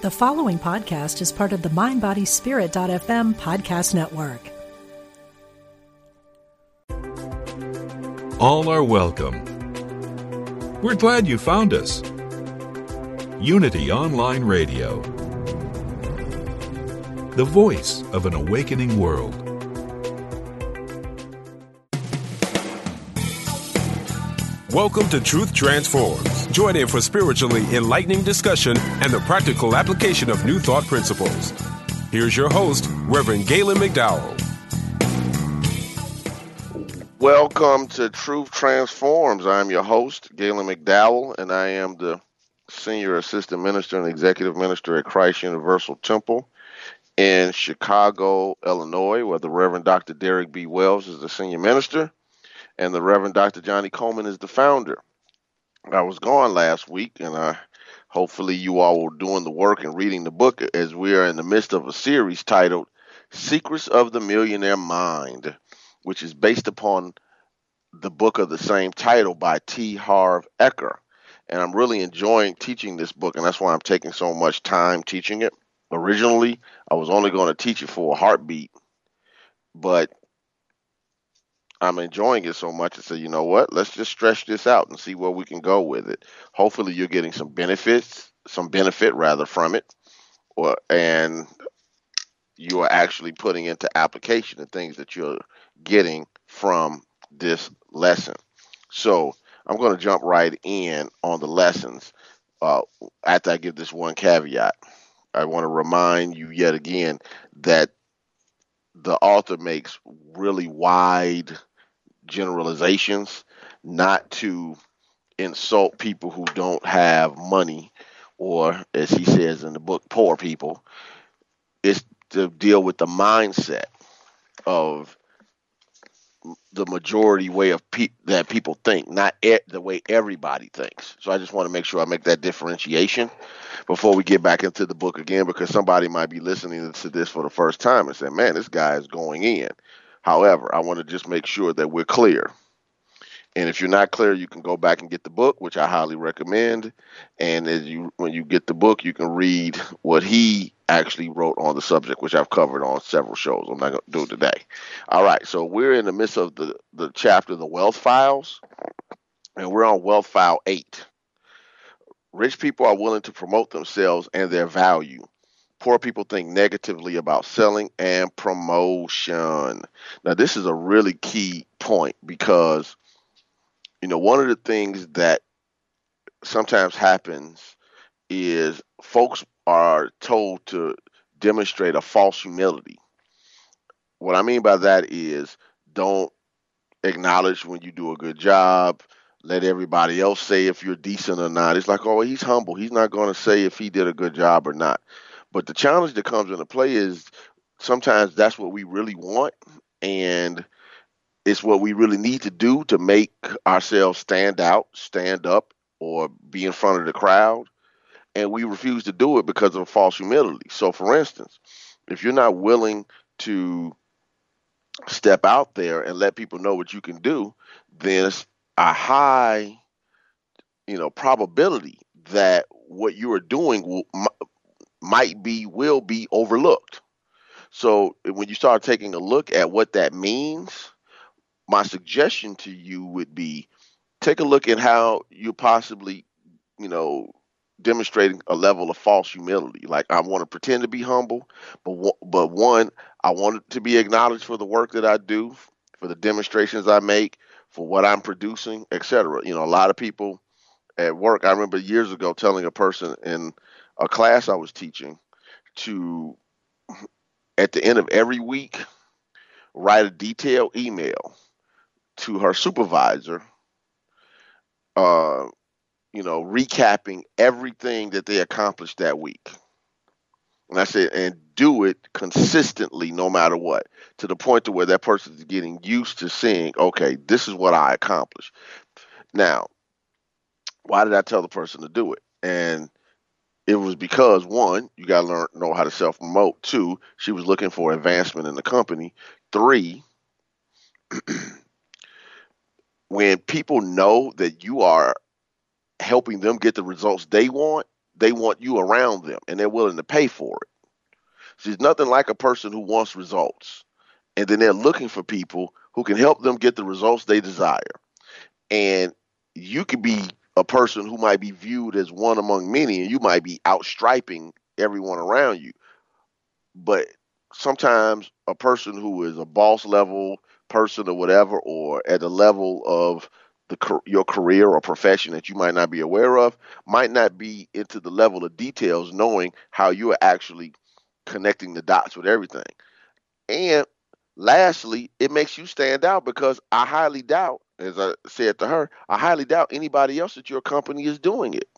The following podcast is part of the MindBodySpirit.fm podcast network. All are welcome. We're glad you found us. Unity Online Radio, the voice of an awakening world. Welcome to Truth Transforms. Join in for spiritually enlightening discussion and the practical application of new thought principles. Here's your host, Reverend Galen McDowell. Welcome to Truth Transforms. I'm your host, Galen McDowell, and I am the Senior Assistant Minister and Executive Minister at Christ Universal Temple in Chicago, Illinois, where the Reverend Dr. Derrick B. Wells is the Senior Minister and the Reverend Dr. Johnnie Colemon is the founder. I was gone last week, and I hopefully you all were doing the work and reading the book as we are in the midst of a series titled Secrets of the Millionaire Mind, which is based upon the book of the same title by T. Harv Eker. And I'm really enjoying teaching this book, and that's why I'm taking so much time teaching it. Originally, I was only going to teach it for a heartbeat, but I'm enjoying it so much. I said, you know what? Let's just stretch this out and see where we can go with it. Hopefully, you're getting some benefits, some benefit rather from it, or and you are actually putting into application the things that you're getting from this lesson. So I'm going to jump right in on the lessons. Uh, after I give this one caveat, I want to remind you yet again that the author makes really wide generalizations, not to insult people who don't have money, or as he says in the book, poor people. It's to deal with the mindset of the majority way of pe- that people think, not e- the way everybody thinks. So I just want to make sure I make that differentiation before we get back into the book again, because somebody might be listening to this for the first time and say, "Man, this guy is going in." However, I want to just make sure that we're clear. And if you're not clear, you can go back and get the book, which I highly recommend. And as you when you get the book, you can read what he actually wrote on the subject, which I've covered on several shows. I'm not going to do it today. All right, so we're in the midst of the the chapter, the Wealth Files, and we're on Wealth File Eight. Rich people are willing to promote themselves and their value. Poor people think negatively about selling and promotion. Now, this is a really key point because, you know, one of the things that sometimes happens is folks are told to demonstrate a false humility. What I mean by that is don't acknowledge when you do a good job. Let everybody else say if you're decent or not. It's like, oh, he's humble. He's not going to say if he did a good job or not. But the challenge that comes into play is sometimes that's what we really want, and it's what we really need to do to make ourselves stand out, stand up, or be in front of the crowd. And we refuse to do it because of false humility. So, for instance, if you're not willing to step out there and let people know what you can do, then it's a high, you know, probability that what you are doing will, might be, will be overlooked. So when you start taking a look at what that means, my suggestion to you would be take a look at how you're possibly, you know, demonstrating a level of false humility. Like I want to pretend to be humble, but but one, I want to be acknowledged for the work that I do, for the demonstrations I make, for what I'm producing, etc. You know, a lot of people at work. I remember years ago telling a person in a class I was teaching to, at the end of every week, write a detailed email to her supervisor, uh, you know, recapping everything that they accomplished that week. And I said, and do it consistently, no matter what, to the point to where that person is getting used to seeing, okay, this is what I accomplished. Now, why did I tell the person to do it? And it was because one, you got to learn know how to self promote. Two, she was looking for advancement in the company. Three, when people know that you are helping them get the results they want, they want you around them and they're willing to pay for it. So it's nothing like a person who wants results. And then they're looking for people who can help them get the results they desire. And you could be a person who might be viewed as one among many, and you might be outstriping everyone around you. But sometimes a person who is a boss level person or whatever, or at the level of the your career or profession that you might not be aware of, might not be into the level of details, knowing how you are actually connecting the dots with everything. And lastly, it makes you stand out because I highly doubt, as I said to her, I highly doubt anybody else at your company is doing it.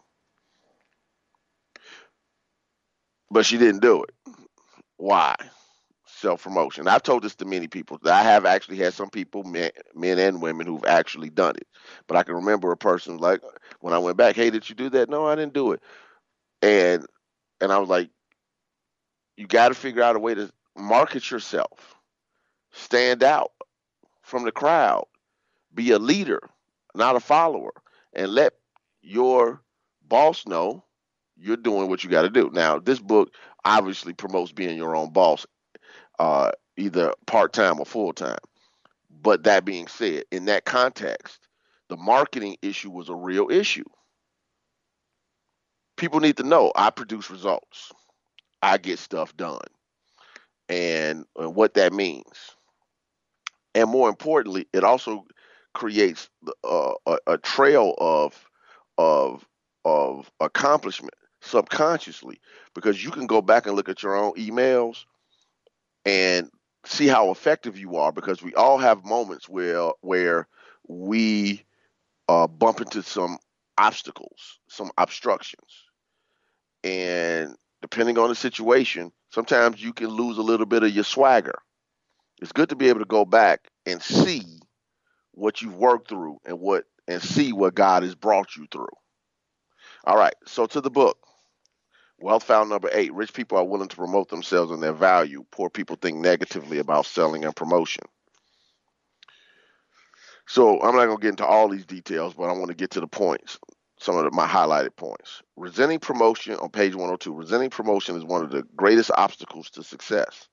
But she didn't do it. Why? Self promotion. I've told this to many people. I have actually had some people, men, men and women, who've actually done it. But I can remember a person like when I went back, hey, did you do that? No, I didn't do it. And and I was like, you got to figure out a way to market yourself, stand out from the crowd, be a leader, not a follower, and let your boss know you're doing what you got to do. Now, this book obviously promotes being your own boss, uh, either part time or full time. But that being said, in that context, the marketing issue was a real issue. People need to know I produce results. I get stuff done and, and what that means. And more importantly, it also creates uh, a, a trail of of of accomplishment subconsciously because you can go back and look at your own emails and see how effective you are because we all have moments where where we uh, bump into some obstacles, some obstructions, and depending on the situation, sometimes you can lose a little bit of your swagger. It's good to be able to go back and see what you've worked through and what and see what God has brought you through. All right, so to the book. Wealth found number eight. Rich people are willing to promote themselves and their value. Poor people think negatively about selling and promotion. So I'm not going to get into all these details, but I want to get to the points some of the, my highlighted points. Resenting promotion on page 102. Resenting promotion is one of the greatest obstacles to success.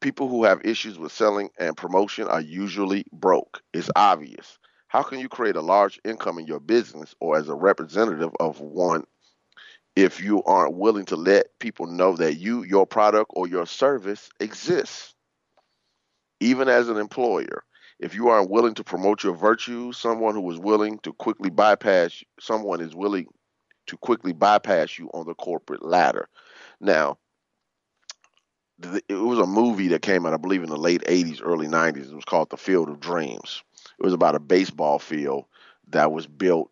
People who have issues with selling and promotion are usually broke. It's obvious. How can you create a large income in your business or as a representative of one if you aren't willing to let people know that you, your product, or your service exists? Even as an employer, if you aren't willing to promote your virtues, someone who is willing to quickly bypass someone is willing to quickly bypass you on the corporate ladder. Now, it was a movie that came out, I believe, in the late 80s, early 90s. It was called The Field of Dreams. It was about a baseball field that was built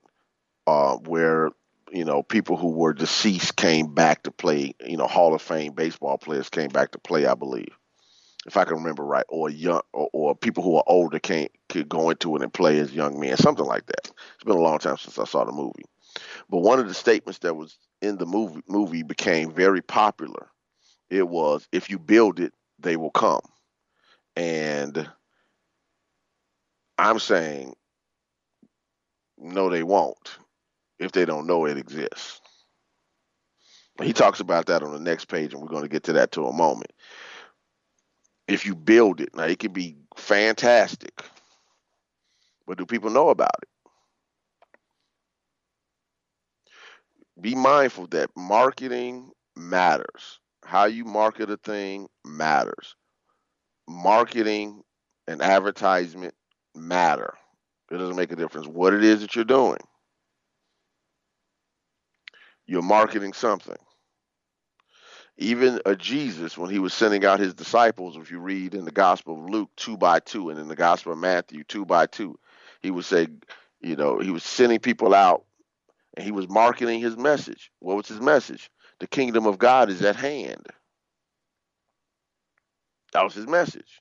uh, where you know people who were deceased came back to play. You know, Hall of Fame baseball players came back to play, I believe if I can remember right, or young, or, or people who are older can't could go into it and play as young men, something like that. It's been a long time since I saw the movie, but one of the statements that was in the movie movie became very popular. It was, "If you build it, they will come," and I'm saying, no, they won't if they don't know it exists. He talks about that on the next page, and we're going to get to that to a moment if you build it. Now it can be fantastic, but do people know about it? Be mindful that marketing matters. How you market a thing matters. Marketing and advertisement matter. It doesn't make a difference what it is that you're doing. You're marketing something even a Jesus, when he was sending out his disciples, if you read in the Gospel of Luke two by two and in the Gospel of Matthew two by two, he would say, you know, he was sending people out and he was marketing his message. What was his message? The kingdom of God is at hand. That was his message.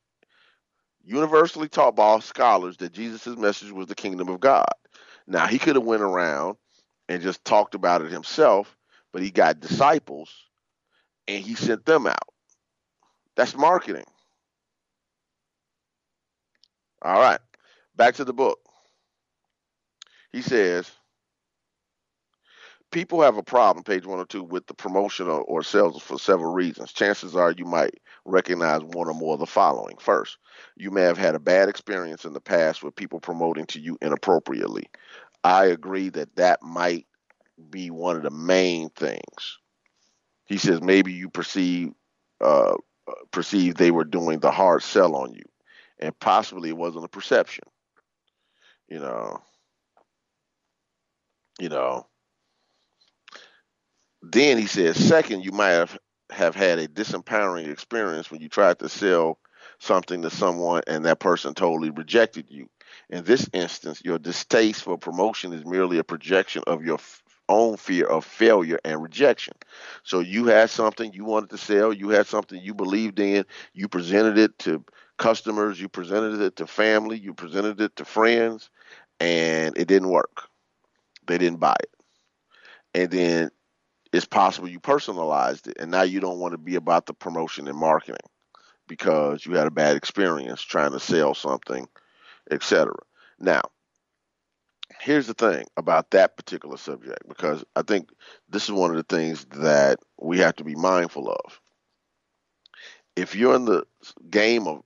Universally taught by all scholars that Jesus' message was the kingdom of God. Now he could have went around and just talked about it himself, but he got disciples and he sent them out. That's marketing. All right. Back to the book. He says, people have a problem, page 102, with the promotion or, or sales for several reasons. Chances are you might recognize one or more of the following. First, you may have had a bad experience in the past with people promoting to you inappropriately. I agree that that might be one of the main things. He says maybe you perceive uh, perceive they were doing the hard sell on you, and possibly it wasn't a perception. You know, you know. Then he says, second, you might have have had a disempowering experience when you tried to sell something to someone and that person totally rejected you. In this instance, your distaste for promotion is merely a projection of your f- own fear of failure and rejection. So you had something you wanted to sell, you had something you believed in, you presented it to customers, you presented it to family, you presented it to friends, and it didn't work. They didn't buy it. And then it's possible you personalized it and now you don't want to be about the promotion and marketing because you had a bad experience trying to sell something, etc. Now, here's the thing about that particular subject because I think this is one of the things that we have to be mindful of. If you're in the game of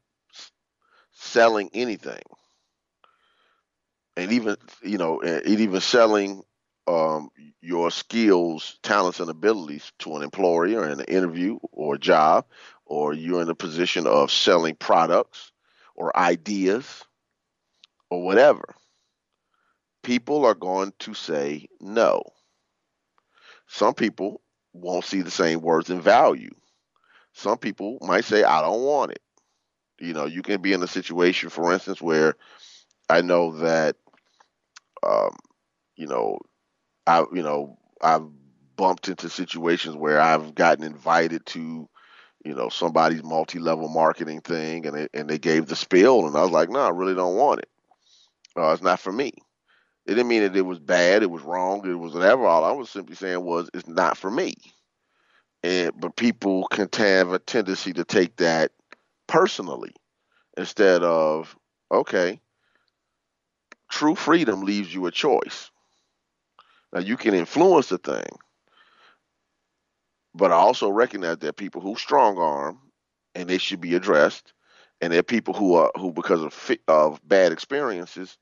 selling anything, and even you know, and even selling um, your skills, talents, and abilities to an employer in an interview or a job, or you're in a position of selling products or ideas or whatever, people are going to say no. Some people won't see the same words in value. Some people might say, I don't want it. You know, you can be in a situation, for instance, where I know that, um, you know, I you know I've bumped into situations where I've gotten invited to you know somebody's multi-level marketing thing and they, and they gave the spiel and I was like no I really don't want it uh, it's not for me. It didn't mean that it was bad it was wrong it was whatever. All I was simply saying was it's not for me. And but people can have a tendency to take that personally instead of okay true freedom leaves you a choice. Now you can influence the thing, but I also recognize that people who strong arm and they should be addressed, and there are people who are who because of of bad experiences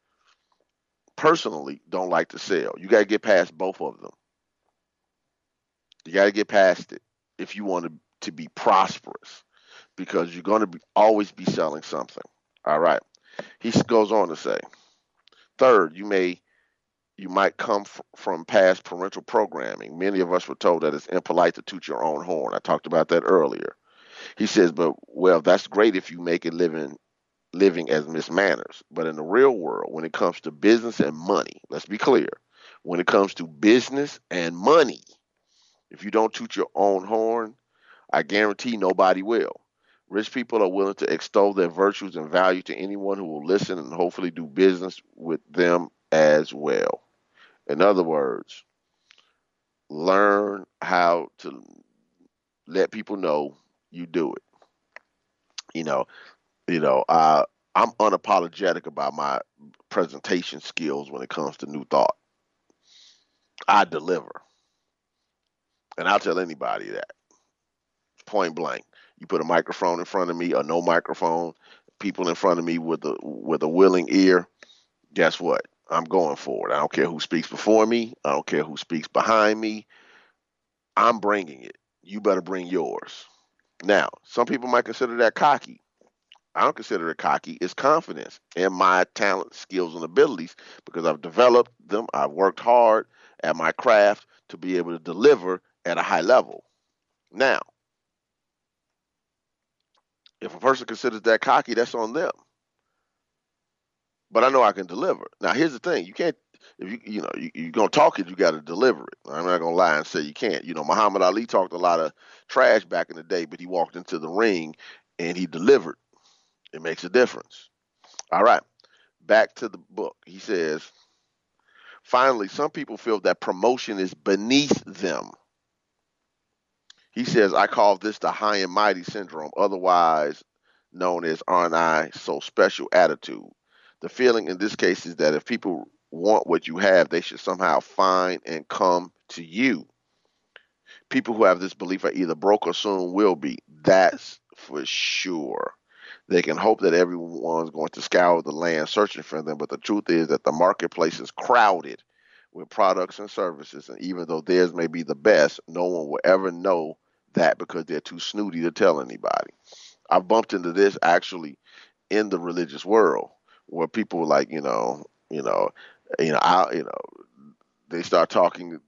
personally don't like to sell. You got to get past both of them. You got to get past it if you want to to be prosperous, because you're going to be always be selling something. All right. He goes on to say, third, you may you might come f- from past parental programming. Many of us were told that it's impolite to toot your own horn. I talked about that earlier. He says, but well, that's great if you make a living living as Miss Manners. But in the real world, when it comes to business and money, let's be clear. When it comes to business and money, if you don't toot your own horn, I guarantee nobody will. Rich people are willing to extol their virtues and value to anyone who will listen and hopefully do business with them as well. In other words, learn how to let people know you do it. You know, you know, uh, I'm unapologetic about my presentation skills when it comes to new thought. I deliver. And I'll tell anybody that. Point blank. You put a microphone in front of me or no microphone, people in front of me with a with a willing ear, guess what? I'm going for it. I don't care who speaks before me. I don't care who speaks behind me. I'm bringing it. You better bring yours. Now, some people might consider that cocky. I don't consider it cocky. It's confidence in my talent, skills, and abilities because I've developed them. I've worked hard at my craft to be able to deliver at a high level. Now, if a person considers that cocky, that's on them but I know I can deliver. Now, here's the thing: you can't if you you know you, you're gonna talk it, you got to deliver it. I'm not gonna lie and say you can't. You know, Muhammad Ali talked a lot of trash back in the day, but he walked into the ring and he delivered. It makes a difference. All right, back to the book. He says, finally, some people feel that promotion is beneath them. He says, I call this the high and mighty syndrome, otherwise known as aren't I so special attitude the feeling in this case is that if people want what you have, they should somehow find and come to you. People who have this belief are either broke or soon will be. That's for sure. They can hope that everyone's going to scour the land searching for them, but the truth is that the marketplace is crowded with products and services, and even though theirs may be the best, no one will ever know that because they're too snooty to tell anybody. I've bumped into this actually in the religious world where people like, you know, you know, you know, I, you know, they start talking,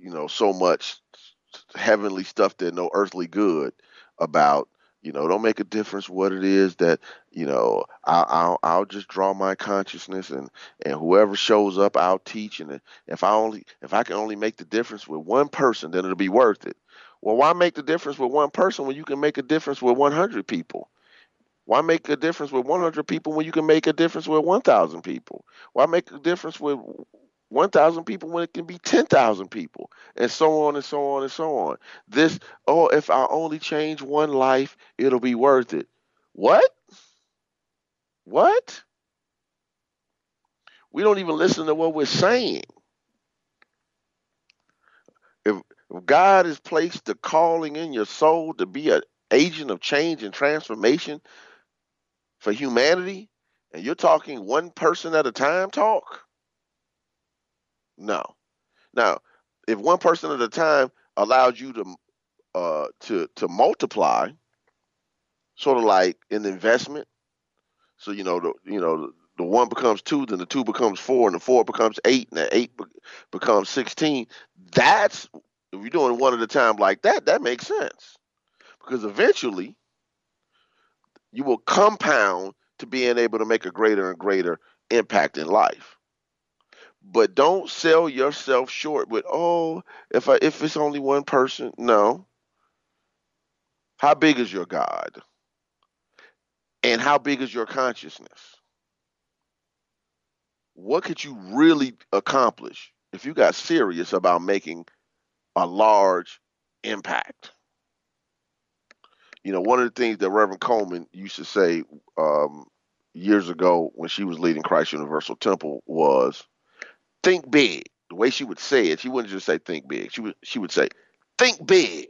you know, so much heavenly stuff that no earthly good about you know don't make a difference what it is that you know I'll, I'll, I'll just draw my consciousness and and whoever shows up i'll teach. And if i only if i can only make the difference with one person then it'll be worth it. Well why make the difference with one person when you can make a difference with 100 people? Why make a difference with 100 people when you can make a difference with 1000 people? Why make a difference with 1,000 people when it can be 10,000 people, and so on and so on and so on. This, oh, if I only change one life, it'll be worth it. What? What? We don't even listen to what we're saying. If, if God has placed the calling in your soul to be an agent of change and transformation for humanity, and you're talking one person at a time talk, no. Now, if one person at a time allows you to uh, to to multiply, sort of like an investment. So you know the you know the, the one becomes two, then the two becomes four, and the four becomes eight, and the eight be- becomes sixteen. That's if you're doing one at a time like that, that makes sense because eventually you will compound to being able to make a greater and greater impact in life but don't sell yourself short with oh if I, if it's only one person. No. How big is your god? And how big is your consciousness? What could you really accomplish if you got serious about making a large impact? You know one of the things that reverend Colemon used to say um, years ago when she was leading christ universal temple was think big. The way she would say it, she wouldn't just say think big. She would she would say, think big.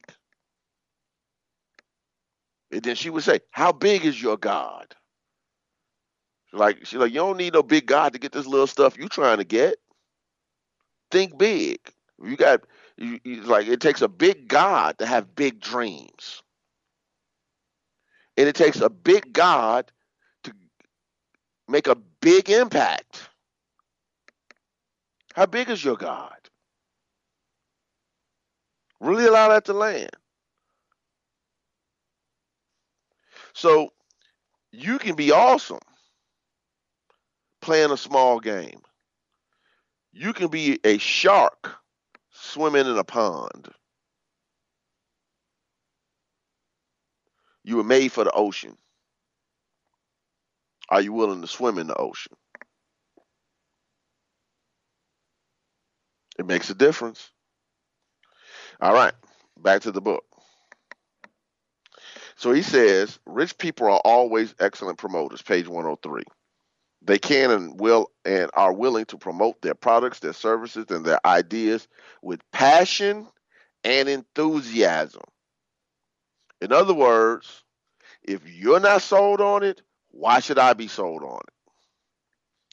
And then she would say, How big is your God? Like she's like, You don't need no big God to get this little stuff you trying to get. Think big. You got you, you, like it takes a big God to have big dreams. And it takes a big God to make a big impact. How big is your God? Really allow that to land. So you can be awesome playing a small game. You can be a shark swimming in a pond. You were made for the ocean. Are you willing to swim in the ocean? It makes a difference. All right, back to the book. So he says, rich people are always excellent promoters, page 103. They can and will and are willing to promote their products, their services, and their ideas with passion and enthusiasm. In other words, if you're not sold on it, why should I be sold on it?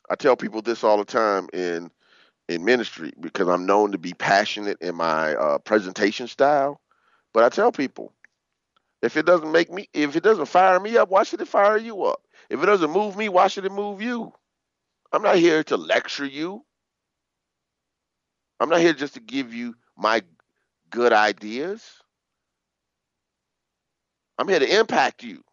I tell people this all the time in in ministry because I'm known to be passionate in my uh, presentation style. But I tell people, if it doesn't make me, if it doesn't fire me up, why should it fire you up? If it doesn't move me, why should it move you? I'm not here to lecture you. I'm not here just to give you my good ideas. I'm here to impact you,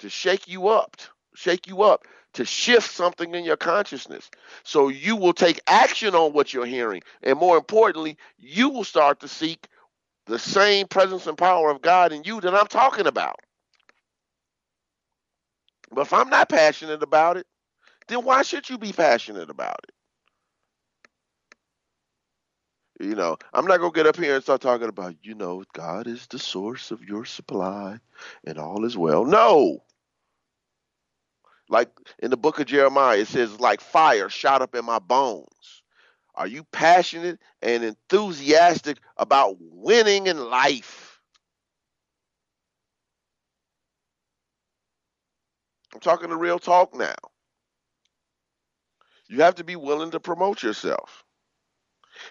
to shake you up, shake you up, to shift something in your consciousness. So you will take action on what you're hearing. And more importantly, you will start to seek the same presence and power of God in you that I'm talking about. But if I'm not passionate about it, then why should you be passionate about it? You know, I'm not going to get up here and start talking about, you know, God is the source of your supply and all is well. No. Like in the book of Jeremiah, it says, like fire shot up in my bones. Are you passionate and enthusiastic about winning in life? I'm talking the real talk now. You have to be willing to promote yourself.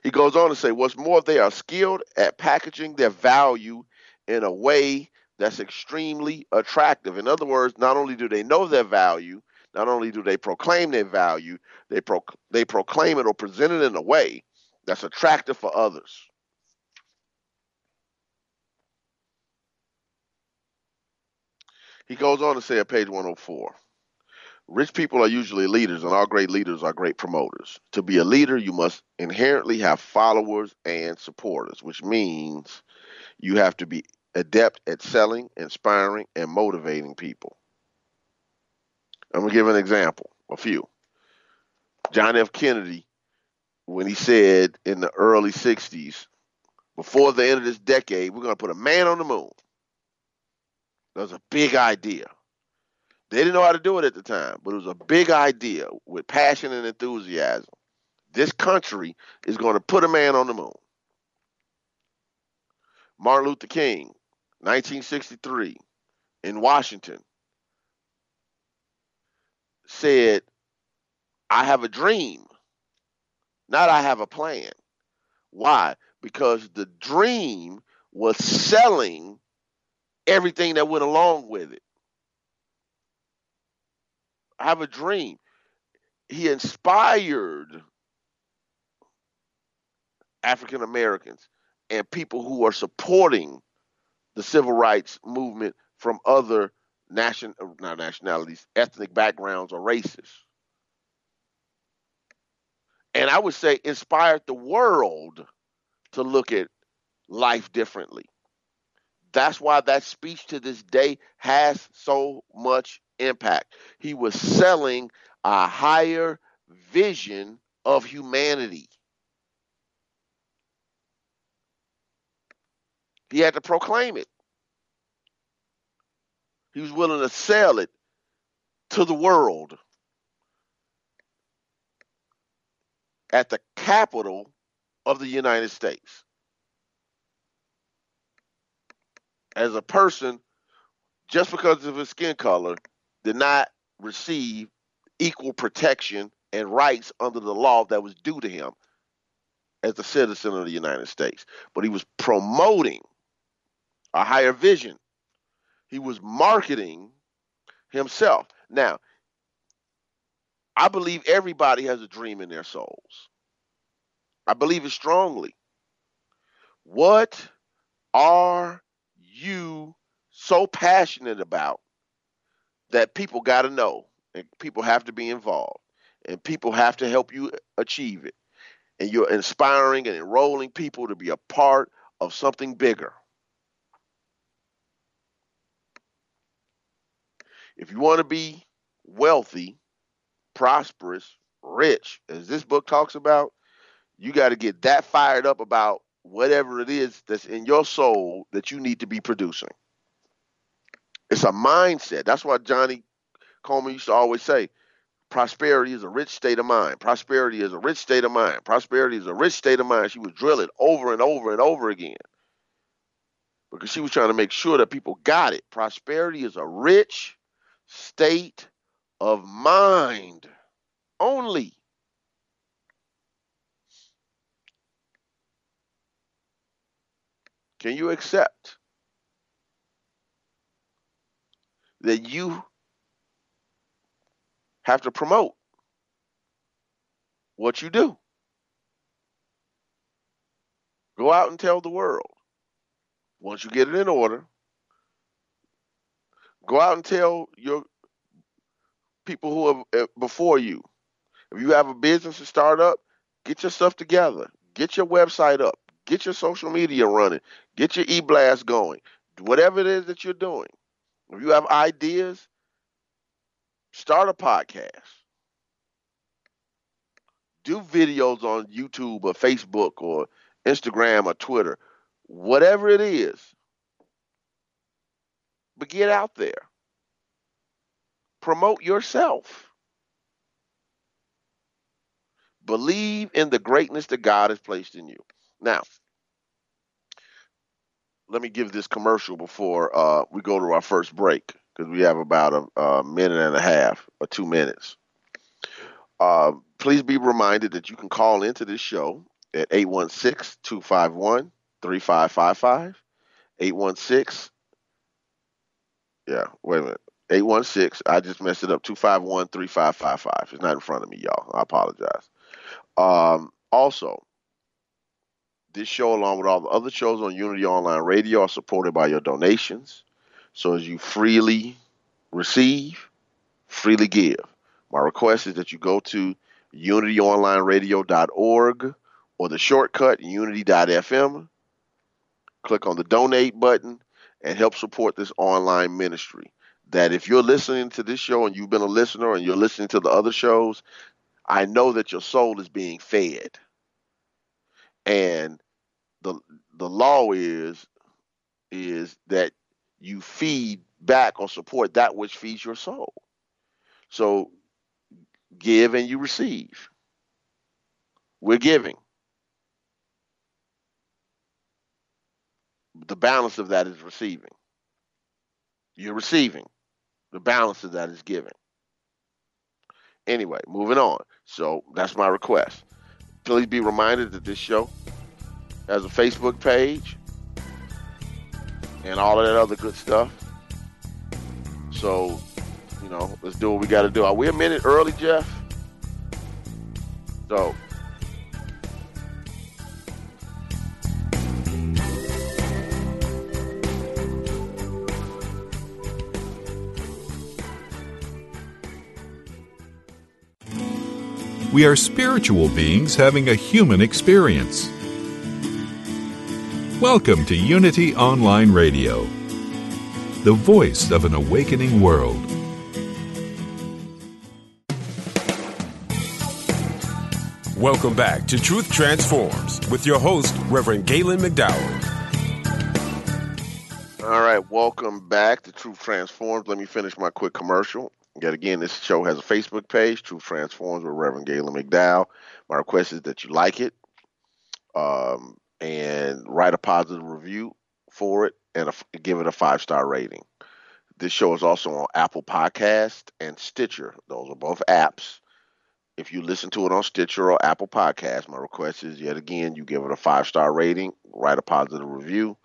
He goes on to say, What's more, they are skilled at packaging their value in a way that's extremely attractive. In other words, not only do they know their value, not only do they proclaim their value, they, pro- they proclaim it or present it in a way that's attractive for others. He goes on to say at page 104 Rich people are usually leaders, and all great leaders are great promoters. To be a leader, you must inherently have followers and supporters, which means you have to be adept at selling, inspiring, and motivating people. I'm going to give an example, a few. John F. Kennedy, when he said in the early 60s, before the end of this decade, we're going to put a man on the moon. That was a big idea. They didn't know how to do it at the time, but it was a big idea with passion and enthusiasm. This country is going to put a man on the moon. Martin Luther King, 1963, in Washington, said, I have a dream, not I have a plan. Why? Because the dream was selling everything that went along with it. I have a dream. He inspired African Americans and people who are supporting the civil rights movement from other nation uh, not nationalities, ethnic backgrounds or races. And I would say inspired the world to look at life differently. That's why that speech to this day has so much impact. He was selling a higher vision of humanity. He had to proclaim it. He was willing to sell it to the world at the capital of the United States. As a person, just because of his skin color, did not receive equal protection and rights under the law that was due to him as a citizen of the United States. But he was promoting a higher vision. He was marketing himself. Now, I believe everybody has a dream in their souls. I believe it strongly. What are you so passionate about that people got to know and people have to be involved and people have to help you achieve it. And you're inspiring and enrolling people to be a part of something bigger. If you want to be wealthy, prosperous, rich, as this book talks about, you got to get that fired up about whatever it is that's in your soul that you need to be producing. It's a mindset. That's why Johnnie Colemon used to always say, prosperity is a rich state of mind. Prosperity is a rich state of mind. Prosperity is a rich state of mind. She would drill it over and over and over again because she was trying to make sure that people got it. Prosperity is a rich state of mind only. Can you accept that you have to promote what you do. Go out and tell the world. Once you get it in order, go out and tell your people who are uh, before you. If you have a business to start up, get your stuff together. Get your website up. Get your social media running. Get your e-blast going. Whatever it is that you're doing. If you have ideas, start a podcast. Do videos on YouTube or Facebook or Instagram or Twitter, whatever it is. But get out there. Promote yourself. Believe in the greatness that God has placed in you. Now, let me give this commercial before uh, we go to our first break because we have about a, a, minute and a half or two minutes. Uh, please be reminded that you can call into this show at 816 251 3555. 816. Yeah, wait a minute. 816. I just messed it up. 251 3555. It's not in front of me, y'all. I apologize. Um, also, this show, along with all the other shows on Unity Online Radio, are supported by your donations. So as you freely receive, freely give. My request is that you go to unityonlineradio.org or the shortcut unity.fm, click on the donate button, and help support this online ministry. That if you're listening to this show and you've been a listener and you're listening to the other shows, I know that your soul is being fed. And the the law is is that you feed back or support that which feeds your soul. So give and you receive. We're giving. The balance of that is receiving. You're receiving. The balance of that is giving. Anyway, moving on. So that's my request. Please be reminded that this show has a Facebook page and all of that other good stuff. So, you know, let's do what we got to do. Are we a minute early, Jeff? So, We are spiritual beings having a human experience. Welcome to Unity Online Radio, the voice of an awakening world. Welcome back to Truth Transforms with your host, Reverend Galen McDowell. All right, welcome back to Truth Transforms. Let me finish my quick commercial. Yet again, this show has a Facebook page, Truth Transforms with Reverend Galen McDowell. My request is that you like it um, and write a positive review for it and a, give it a five star rating. This show is also on Apple Podcast and Stitcher. Those are both apps. If you listen to it on Stitcher or Apple Podcast, my request is yet again you give it a five star rating, write a positive review,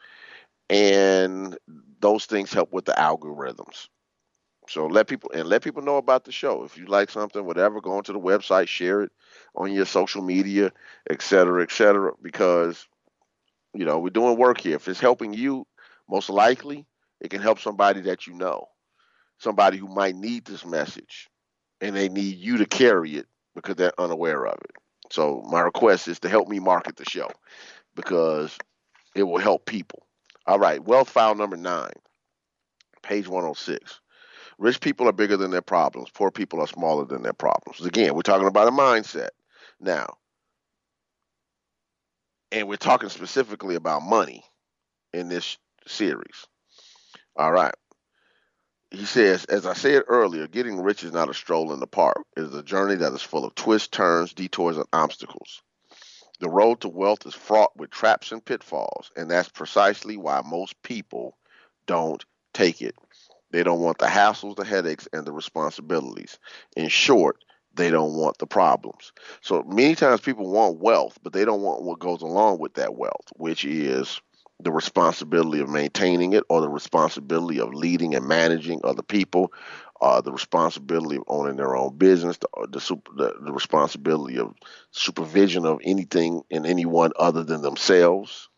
and those things help with the algorithms. So let people and let people know about the show. If you like something, whatever, go onto the website, share it on your social media, et cetera, et cetera, because you know we're doing work here. If it's helping you, most likely it can help somebody that you know, somebody who might need this message, and they need you to carry it because they're unaware of it. So my request is to help me market the show because it will help people. All right, wealth file number nine, page 106. Rich people are bigger than their problems. Poor people are smaller than their problems. Again, we're talking about a mindset. Now, and we're talking specifically about money in this series. All right he says, as I said earlier, getting rich is not a stroll in the park. It is a journey that is full of twists, turns, detours, and obstacles. The road to wealth is fraught with traps and pitfalls, and that's precisely why most people don't take it. They don't want the hassles, the headaches, and the responsibilities. In short, they don't want the problems. So many times people want wealth, but they don't want what goes along with that wealth, which is the responsibility of maintaining it or the responsibility of leading and managing other people, uh, the responsibility of owning their own business, the, uh, the, super, the, the responsibility of supervision of anything and anyone other than themselves.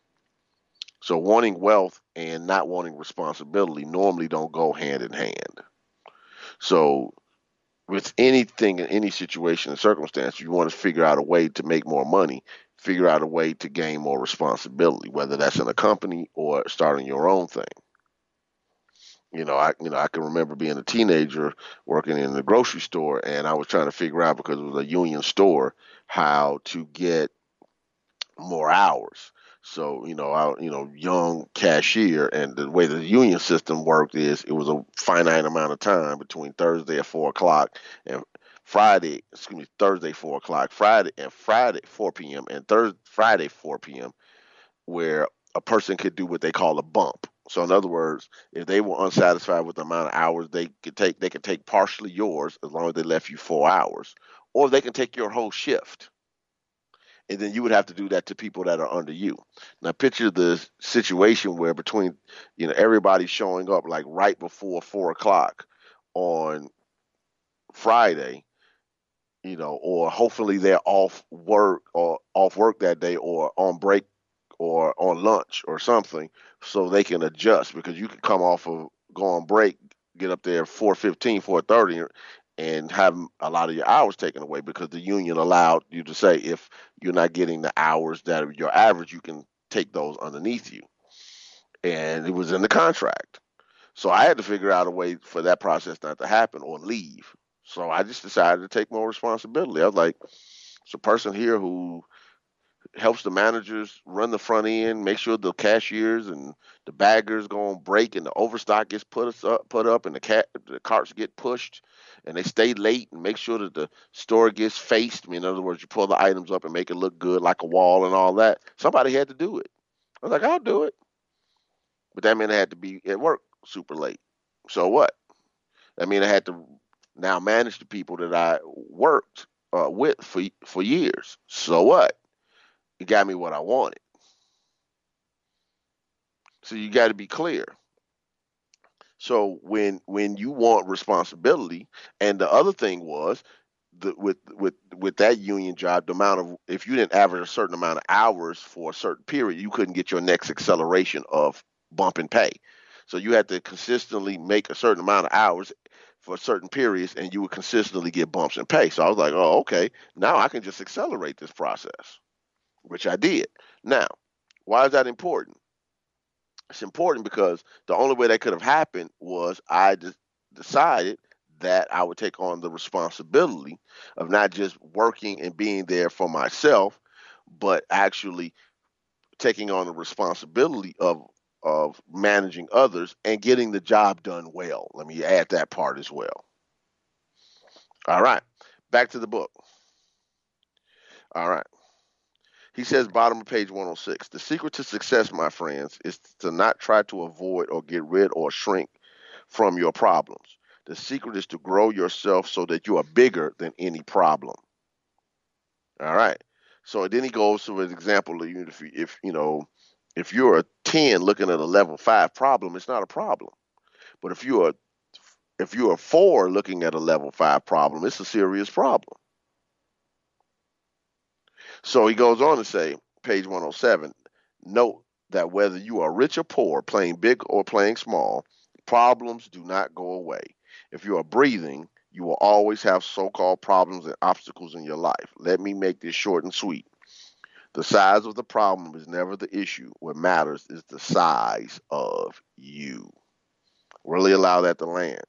So wanting wealth and not wanting responsibility normally don't go hand in hand. So with anything in any situation and circumstance, you want to figure out a way to make more money figure out a way to gain more responsibility, whether that's in a company or starting your own thing. You know, I you know I can remember being a teenager working in the grocery store, and I was trying to figure out because it was a union store how to get more hours. So you know, I you know young cashier, and the way the union system worked is it was a finite amount of time between Thursday at four o'clock and Friday, excuse me, Thursday four o'clock, Friday and Friday four p.m. and Thursday Friday four p.m. where a person could do what they call a bump. So in other words, if they were unsatisfied with the amount of hours, they could take they could take partially yours as long as they left you four hours, or they can take your whole shift. And then you would have to do that to people that are under you. Now picture the situation where between you know everybody showing up like right before four o'clock on Friday, you know, or hopefully they're off work or off work that day or on break or on lunch or something so they can adjust because you can come off of go on break, get up there 415, 430 and have a lot of your hours taken away because the union allowed you to say if you're not getting the hours that are your average, you can take those underneath you. And it was in the contract. So I had to figure out a way for that process not to happen or leave. So I just decided to take more responsibility. I was like, it's a person here who helps the managers run the front end, make sure the cashiers and the baggers go on break and the overstock gets put up, put up, and the cat the carts get pushed, and they stay late and make sure that the store gets faced. I mean, in other words, you pull the items up and make it look good like a wall and all that. Somebody had to do it. I was like, I'll do it, but that meant I had to be at work super late. So what? I mean, I had to now manage the people that I worked uh, with for for years. So what? It got me what I wanted. So you got to be clear. So when when you want responsibility, and the other thing was the, with with with that union job, the amount of if you didn't average a certain amount of hours for a certain period, you couldn't get your next acceleration of bump in pay. So you had to consistently make a certain amount of hours for certain periods, and you would consistently get bumps in pay. So I was like, oh, okay, now I can just accelerate this process, which I did. Now, why is that important? It's important because the only way that could have happened was I just decided that I would take on the responsibility of not just working and being there for myself, but actually taking on the responsibility of of managing others and getting the job done well. Let me add that part as well. All right, back to the book. All right. He says, bottom of page 106 The secret to success, my friends, is to not try to avoid or get rid or shrink from your problems. The secret is to grow yourself so that you are bigger than any problem. All right. So then he goes to an example. If, if you know, if you're a 10 looking at a level 5 problem, it's not a problem. But if you're a, if you're a 4 looking at a level 5 problem, it's a serious problem. So he goes on to say, page 107, note that whether you are rich or poor, playing big or playing small, problems do not go away. If you are breathing, you will always have so called problems and obstacles in your life. Let me make this short and sweet. The size of the problem is never the issue. What matters is the size of you. Really allow that to land.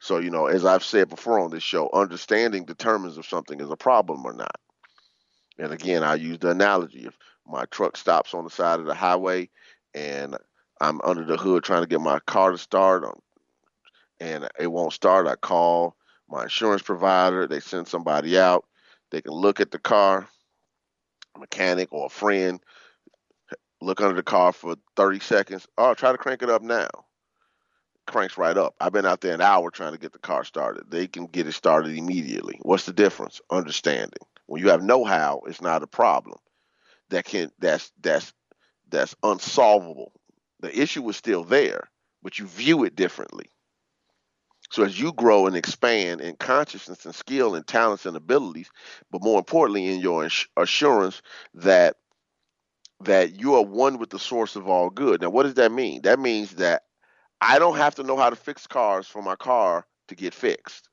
So, you know, as I've said before on this show, understanding determines if something is a problem or not. And again, I use the analogy if my truck stops on the side of the highway and I'm under the hood trying to get my car to start um, and it won't start, I call my insurance provider. They send somebody out. They can look at the car, mechanic or a friend, look under the car for 30 seconds. Oh, try to crank it up now. Cranks right up. I've been out there an hour trying to get the car started. They can get it started immediately. What's the difference? Understanding. When you have know-how, it's not a problem. That can that's that's that's unsolvable. The issue is still there, but you view it differently. So as you grow and expand in consciousness and skill and talents and abilities, but more importantly in your assurance that that you are one with the source of all good. Now what does that mean? That means that I don't have to know how to fix cars for my car to get fixed.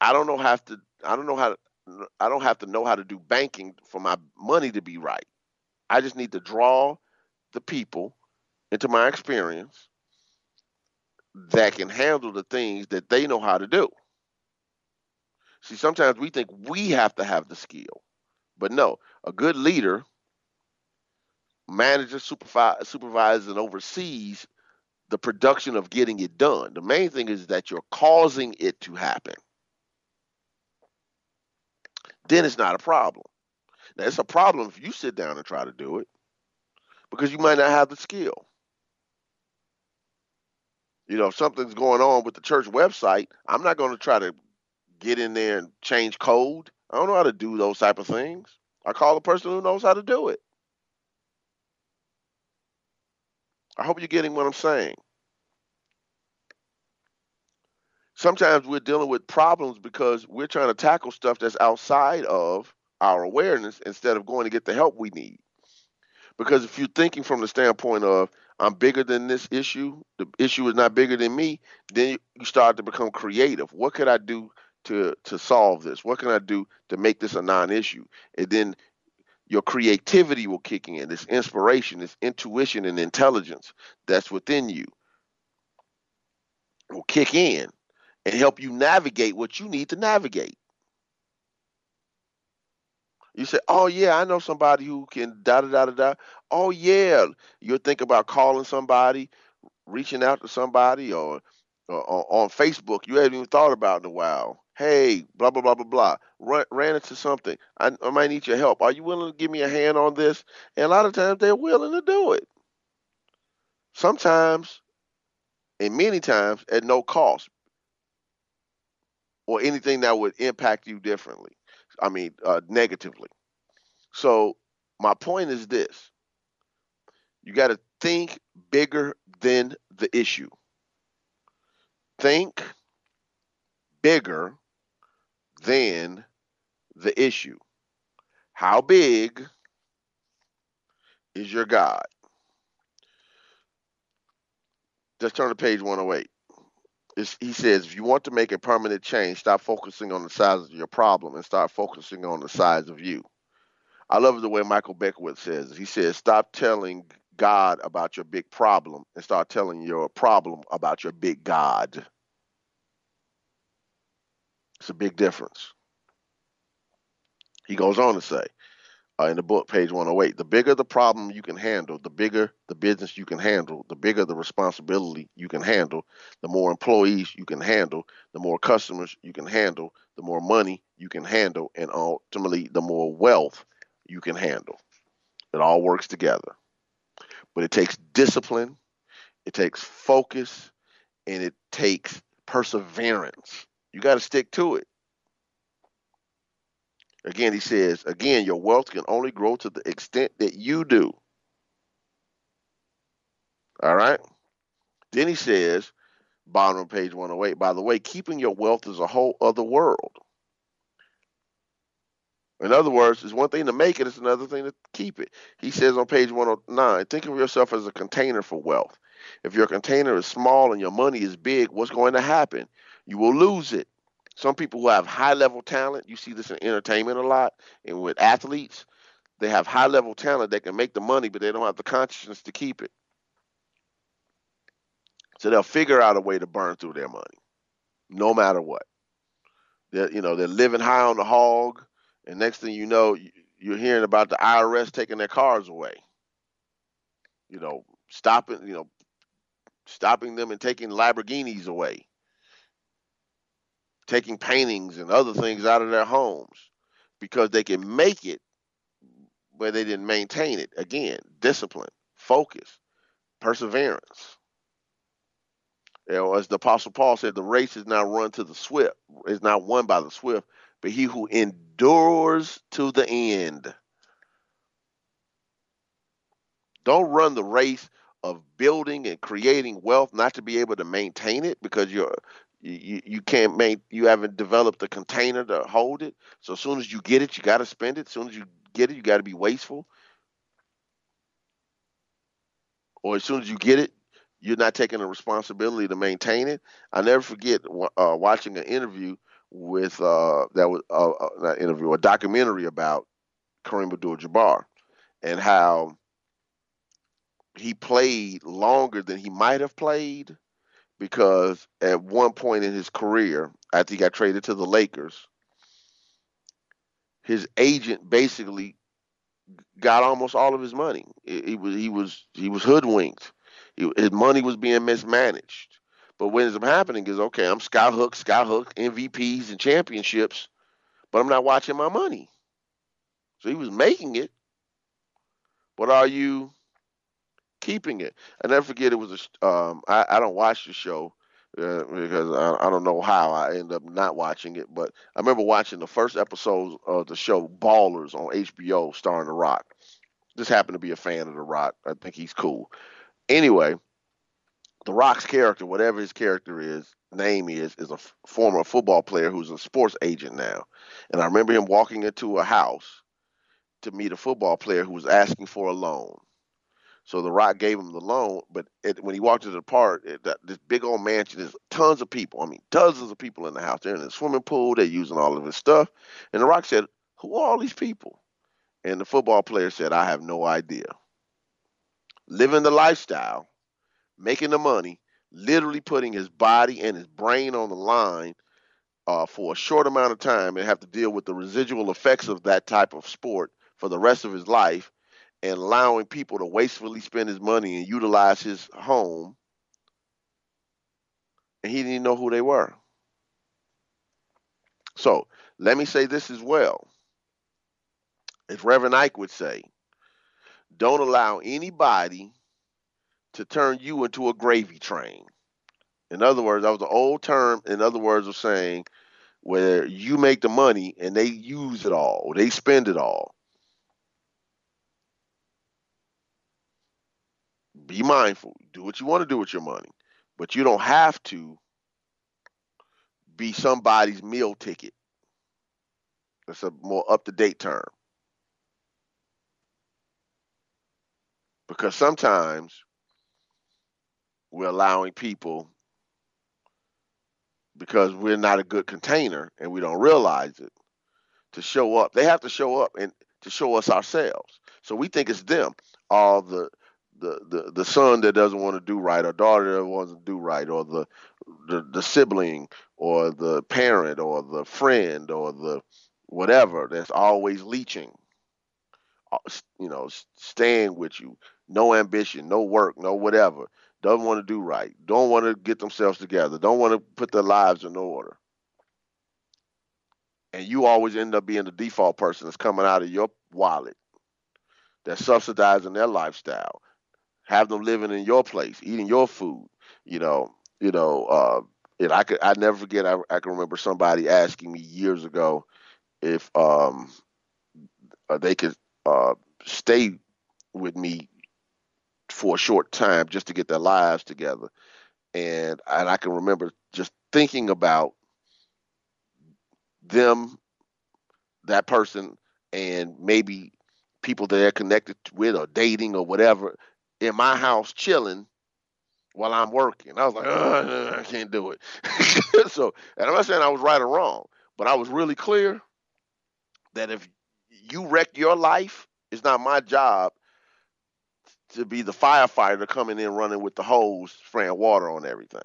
I don't know how to I don't know how to I don't have to know how to do banking for my money to be right. I just need to draw the people into my experience that can handle the things that they know how to do. See, sometimes we think we have to have the skill, but no, a good leader manages, supervises, and oversees the production of getting it done. The main thing is that you're causing it to happen. Then it's not a problem. Now, it's a problem if you sit down and try to do it because you might not have the skill. You know, if something's going on with the church website, I'm not going to try to get in there and change code. I don't know how to do those type of things. I call the person who knows how to do it. I hope you're getting what I'm saying. Sometimes we're dealing with problems because we're trying to tackle stuff that's outside of our awareness instead of going to get the help we need. Because if you're thinking from the standpoint of I'm bigger than this issue, the issue is not bigger than me, then you start to become creative. What could I do to to solve this? What can I do to make this a non-issue? And then your creativity will kick in. This inspiration, this intuition and intelligence that's within you will kick in and help you navigate what you need to navigate. You say, "Oh yeah, I know somebody who can da da da da da." Oh yeah, you'll think about calling somebody, reaching out to somebody, or, or on Facebook you haven't even thought about in a while. Hey, blah blah blah blah blah. Ran into something. I, I might need your help. Are you willing to give me a hand on this? And a lot of times they're willing to do it. Sometimes, and many times, at no cost, or anything that would impact you differently. I mean, uh, negatively. So my point is this: you got to think bigger than the issue. Think bigger than the issue. How big is your God? Just turn to page 108 he says, if you want to make a permanent change, stop focusing on the size of your problem and start focusing on the size of you. I love the way Michael Beckwith says. He says, stop telling God about your big problem and start telling your problem about your big God. It's a big difference. He goes on to say, uh, in the book, page 108. The bigger the problem you can handle, the bigger the business you can handle, the bigger the responsibility you can handle, the more employees you can handle, the more customers you can handle, the more money you can handle, and ultimately the more wealth you can handle. It all works together. But it takes discipline, it takes focus, and it takes perseverance. You got to stick to it. Again, he says, again, your wealth can only grow to the extent that you do. All right. Then he says, bottom of page 108, by the way, keeping your wealth is a whole other world. In other words, it's one thing to make it, it's another thing to keep it. He says on page 109, think of yourself as a container for wealth. If your container is small and your money is big, what's going to happen? You will lose it. Some people who have high level talent, you see this in entertainment a lot, and with athletes, they have high level talent. They can make the money, but they don't have the consciousness to keep it. So they'll figure out a way to burn through their money, no matter what. They're, you know, they're living high on the hog, and next thing you know, you're hearing about the IRS taking their cars away. You know, stopping, you know, stopping them and taking Lamborghinis away taking paintings and other things out of their homes because they can make it where they didn't maintain it. Again, discipline, focus, perseverance. You know, as the Apostle Paul said, the race is not run to the swift, is not won by the swift, but he who endures to the end. Don't run the race of building and creating wealth not to be able to maintain it because you're you, you can't make you haven't developed a container to hold it. So as soon as you get it, you got to spend it. As soon as you get it, you got to be wasteful. Or as soon as you get it, you're not taking the responsibility to maintain it. I never forget uh, watching an interview with uh, that was uh, uh, not interview, a documentary about Kareem Abdul-Jabbar and how he played longer than he might have played because at one point in his career, after he got traded to the Lakers, his agent basically got almost all of his money. He was he was he was hoodwinked. his money was being mismanaged. But what ends up happening is okay, I'm skyhook, skyhook, MVPs and championships, but I'm not watching my money. So he was making it, but are you keeping it? I never forget it was a. Um, I, I don't watch the show uh, because I, I don't know how I end up not watching it, but I remember watching the first episode of the show Ballers on HBO, starring The Rock. Just happened to be a fan of The Rock. I think he's cool. Anyway, The Rock's character, whatever his character is, name is, is a f- former football player who's a sports agent now. And I remember him walking into a house to meet a football player who was asking for a loan. So The Rock gave him the loan, but it, when he walked into the park, it, that, this big old mansion, there's tons of people. I mean, dozens of people in the house. They're in the swimming pool. They're using all of his stuff. And The Rock said, "Who are all these people?" And the football player said, "I have no idea." Living the lifestyle, making the money, literally putting his body and his brain on the line uh, for a short amount of time, and have to deal with the residual effects of that type of sport for the rest of his life and allowing people to wastefully spend his money and utilize his home, and he didn't even know who they were. So let me say this as well. As Reverend Ike would say, don't allow anybody to turn you into a gravy train. In other words, that was an old term, in other words, of saying where you make the money and they use it all, they spend it all. Be mindful. Do what you want to do with your money, but you don't have to be somebody's meal ticket. That's a more up to date term. Because sometimes we're allowing people, because we're not a good container and we don't realize it, to show up. They have to show up and to show us ourselves. So we think it's them. All the the, the, the son that doesn't want to do right or daughter that wants to do right or the, the the sibling or the parent or the friend or the whatever that's always leeching. Uh, you know staying with you. No ambition no work no whatever. Doesn't want to do right. Don't want to get themselves together. Don't want to put their lives in order. And you always end up being the default person that's coming out of your wallet that's subsidizing their lifestyle have them living in your place, eating your food. You know, you know. Uh, and I could, I never forget. I, I can remember somebody asking me years ago if um, uh, they could uh, stay with me for a short time just to get their lives together. And and I can remember just thinking about them, that person, and maybe people that they're connected with or dating or whatever, in my house chilling while I'm working. I was like, I can't do it. so, and I'm not saying I was right or wrong, but I was really clear that if you wreck your life, it's not my job to be the firefighter coming in running with the hose, spraying water on everything.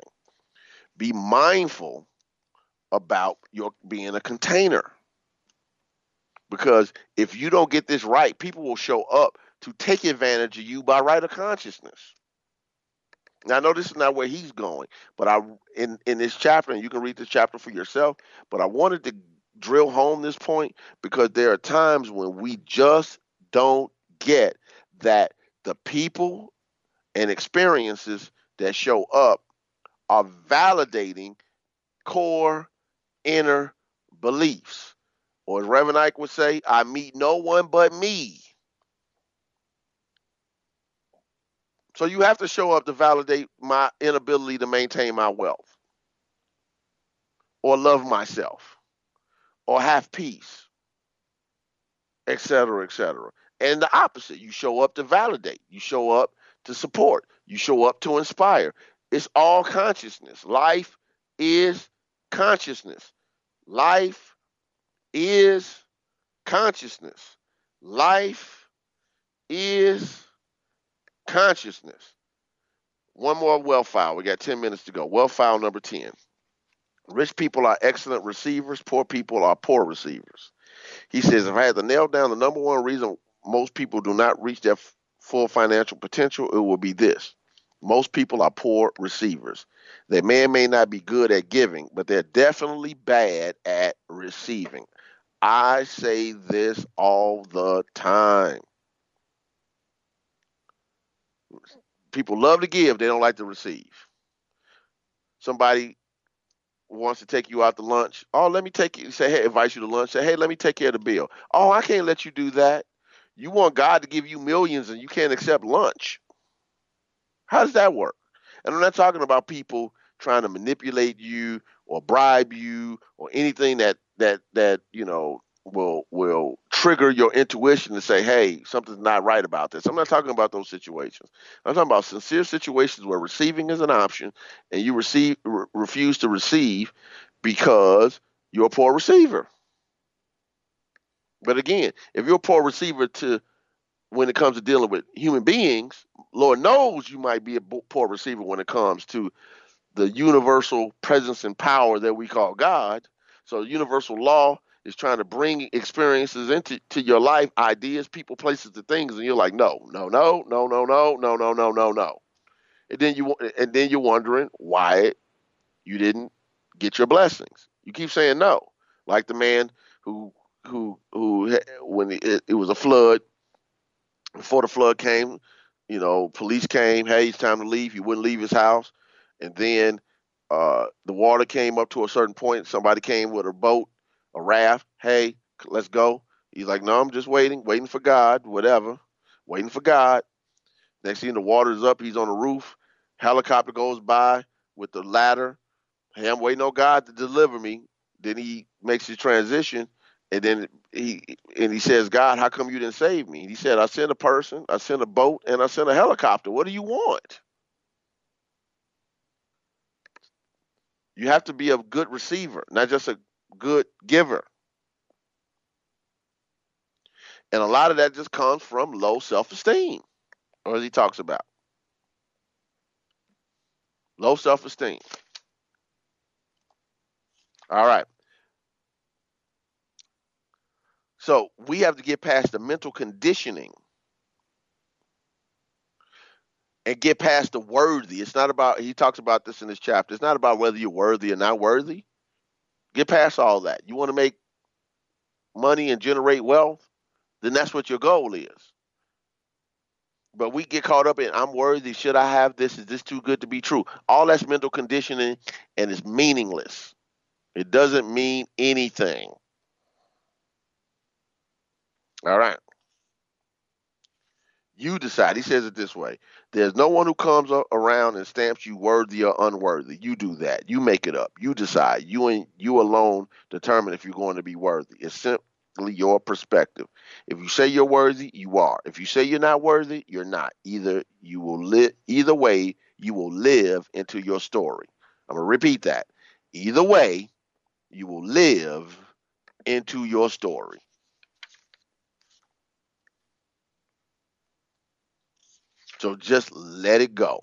Be mindful about your being a container. Because if you don't get this right, people will show up to take advantage of you by right of consciousness. Now, I know this is not where he's going, but I in in this chapter, and you can read this chapter for yourself. But I wanted to drill home this point because there are times when we just don't get that the people and experiences that show up are validating core inner beliefs. Or as Reverend Ike would say, I meet no one but me. So you have to show up to validate my inability to maintain my wealth or love myself or have peace, etc., etc. And the opposite, you show up to validate, you show up to support, you show up to inspire. It's all consciousness. Life is consciousness. Life is consciousness. Life is consciousness. One more wealth file. We got 10 minutes to go. Wealth file number 10. Rich people are excellent receivers, poor people are poor receivers. He says, if I had to nail down the number one reason most people do not reach their f- full financial potential, it will be this. Most people are poor receivers. They may or may not be good at giving, but they're definitely bad at receiving. I say this all the time. People love to give, they don't like to receive. Somebody wants to take you out to lunch. Oh, let me take you. Say, hey, invite you to lunch. Say, hey, let me take care of the bill. Oh, I can't let you do that. You want God to give you millions and you can't accept lunch. How does that work? And I'm not talking about people trying to manipulate you or bribe you or anything that that that you know will will trigger your intuition to say, hey, something's not right about this. I'm not talking about those situations. I'm talking about sincere situations where receiving is an option and you receive re- refuse to receive because you're a poor receiver. But again, if you're a poor receiver to when it comes to dealing with human beings, Lord knows you might be a poor receiver when it comes to the universal presence and power that we call God. So universal law is trying to bring experiences into to your life, ideas, people, places, and things, and you're like, no, no, no, no, no, no, no, no, no, no, no. And then you and then you're wondering why you didn't get your blessings. You keep saying no, like the man who who who when it, it was a flood before the flood came, you know, police came. Hey, it's time to leave. He wouldn't leave his house, and then uh, the water came up to a certain point. Somebody came with a boat a raft. Hey, let's go. He's like, no, I'm just waiting, waiting for God, whatever, waiting for God. Next thing the water's up, he's on the roof. Helicopter goes by with the ladder. Hey, I'm waiting on God to deliver me. Then he makes his transition, and then he and he says, God, how come you didn't save me? He said, I sent a person, I sent a boat, and I sent a helicopter. What do you want? You have to be a good receiver, not just a good giver. And a lot of that just comes from low self esteem, or as he talks about. Low self esteem. All right. So we have to get past the mental conditioning and get past the worthy. It's not about, he talks about this in this chapter. It's not about whether you're worthy or not worthy. Get past all that. You want to make money and generate wealth, then that's what your goal is. But we get caught up in I'm worthy, should I have this? Is this too good to be true? All that's mental conditioning and it's meaningless. It doesn't mean anything. All right. You decide. He says it this way There's no one who comes around and stamps you worthy or unworthy. You do that. You make it up. You decide. You and you alone determine if you're going to be worthy. It's simply your perspective. If you say you're worthy, you are. If you say you're not worthy, you're not. Either you will live either way, you will live into your story. I'm gonna repeat that. Either way, you will live into your story. So just let it go.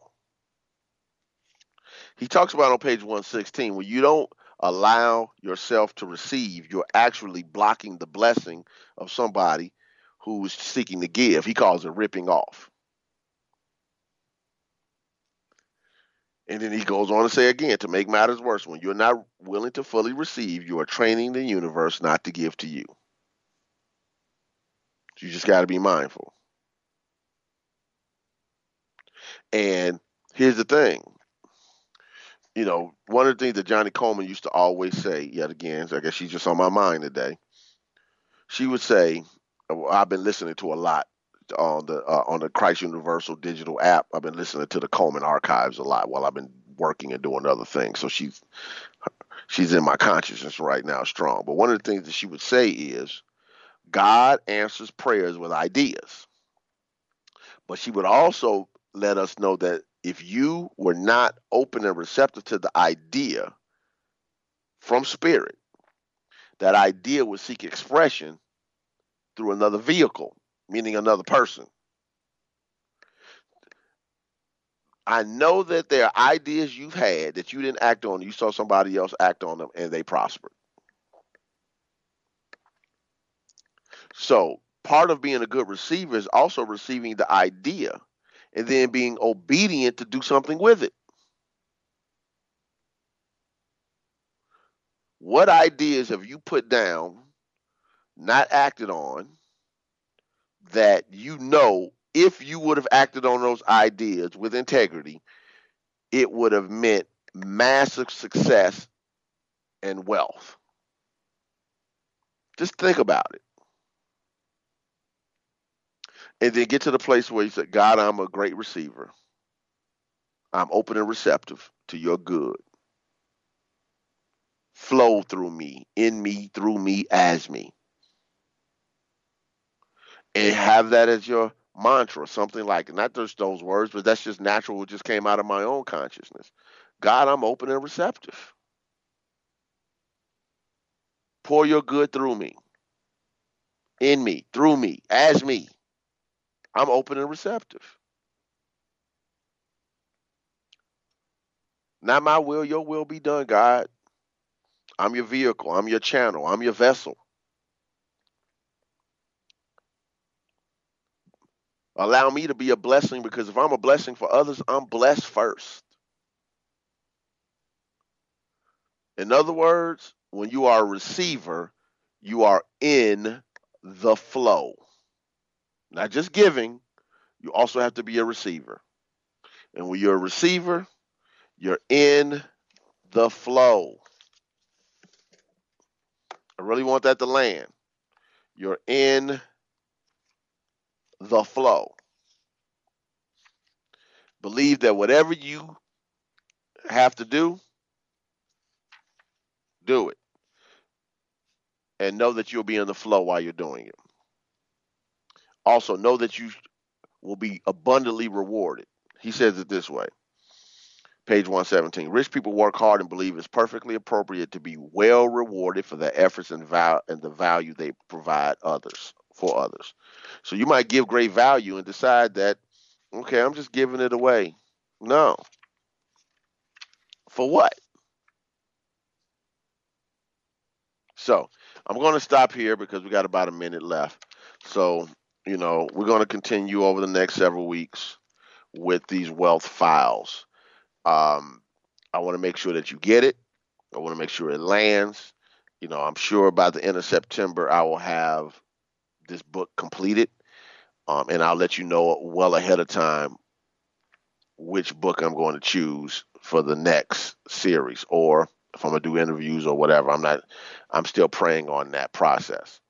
He talks about on page 116 when you don't allow yourself to receive, you're actually blocking the blessing of somebody who's seeking to give. He calls it ripping off. And then he goes on to say again, to make matters worse, when you're not willing to fully receive, you are training the universe not to give to you. You just got to be mindful. And here's the thing. You know, one of the things that Johnnie Colemon used to always say, yet again, so I guess she's just on my mind today. She would say, I've been listening to a lot on the uh, on the Christ Universal digital app. I've been listening to the Colemon archives a lot while I've been working and doing other things. So she's she's in my consciousness right now, strong. But one of the things that she would say is, God answers prayers with ideas. But she would also let us know that if you were not open and receptive to the idea from spirit, that idea would seek expression through another vehicle, meaning another person. I know that there are ideas you've had that you didn't act on. You saw somebody else act on them and they prospered. So, part of being a good receiver is also receiving the idea and then being obedient to do something with it. What ideas have you put down not acted on, that you know if you would have acted on those ideas with integrity, it would have meant massive success and wealth. Just think about it. And then get to the place where you say, God, I'm a great receiver. I'm open and receptive to your good. Flow through me, in me, through me, as me. And have that as your mantra, something like not just those words, but that's just natural. It just came out of my own consciousness. God, I'm open and receptive. Pour your good through me, in me, through me, as me. I'm open and receptive. Not my will, your will be done, God. I'm your vehicle. I'm your channel. I'm your vessel. Allow me to be a blessing because if I'm a blessing for others, I'm blessed first. In other words, when you are a receiver, you are in the flow. Not just giving, you also have to be a receiver. And when you're a receiver, you're in the flow. I really want that to land. You're in the flow. Believe that whatever you have to do, do it. And know that you'll be in the flow while you're doing it. Also, know that you will be abundantly rewarded. He says it this way page 117. Rich people work hard and believe it's perfectly appropriate to be well rewarded for their efforts and, val- and the value they provide others for others. So you might give great value and decide that, okay, I'm just giving it away. No. For what? So I'm going to stop here because we got about a minute left. So, you know, we're going to continue over the next several weeks with these wealth files. Um, I want to make sure that you get it. I want to make sure it lands. You know, I'm sure by the end of September I will have this book completed, um, and I'll let you know well ahead of time which book I'm going to choose for the next series, or if I'm gonna do interviews or whatever. I'm not. I'm still praying on that process.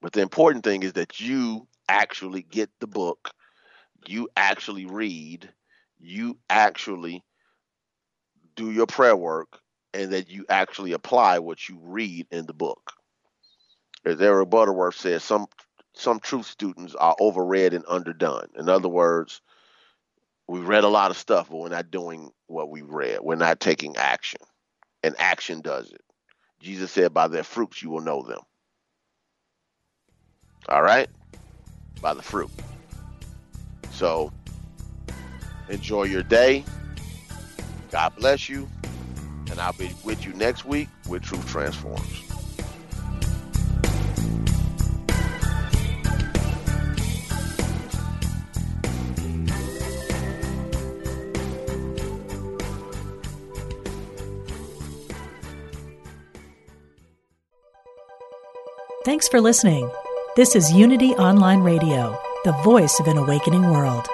But the important thing is that you actually get the book, you actually read, you actually do your prayer work, and that you actually apply what you read in the book. As Eric Butterworth says, some some truth students are overread and underdone. In other words, we read a lot of stuff, but we're not doing what we read. We're not taking action, and action does it. Jesus said, "By their fruits you will know them." All right, by the fruit. So enjoy your day. God bless you, and I'll be with you next week with Truth Transforms. Thanks for listening. This is Unity Online Radio, the voice of an awakening world.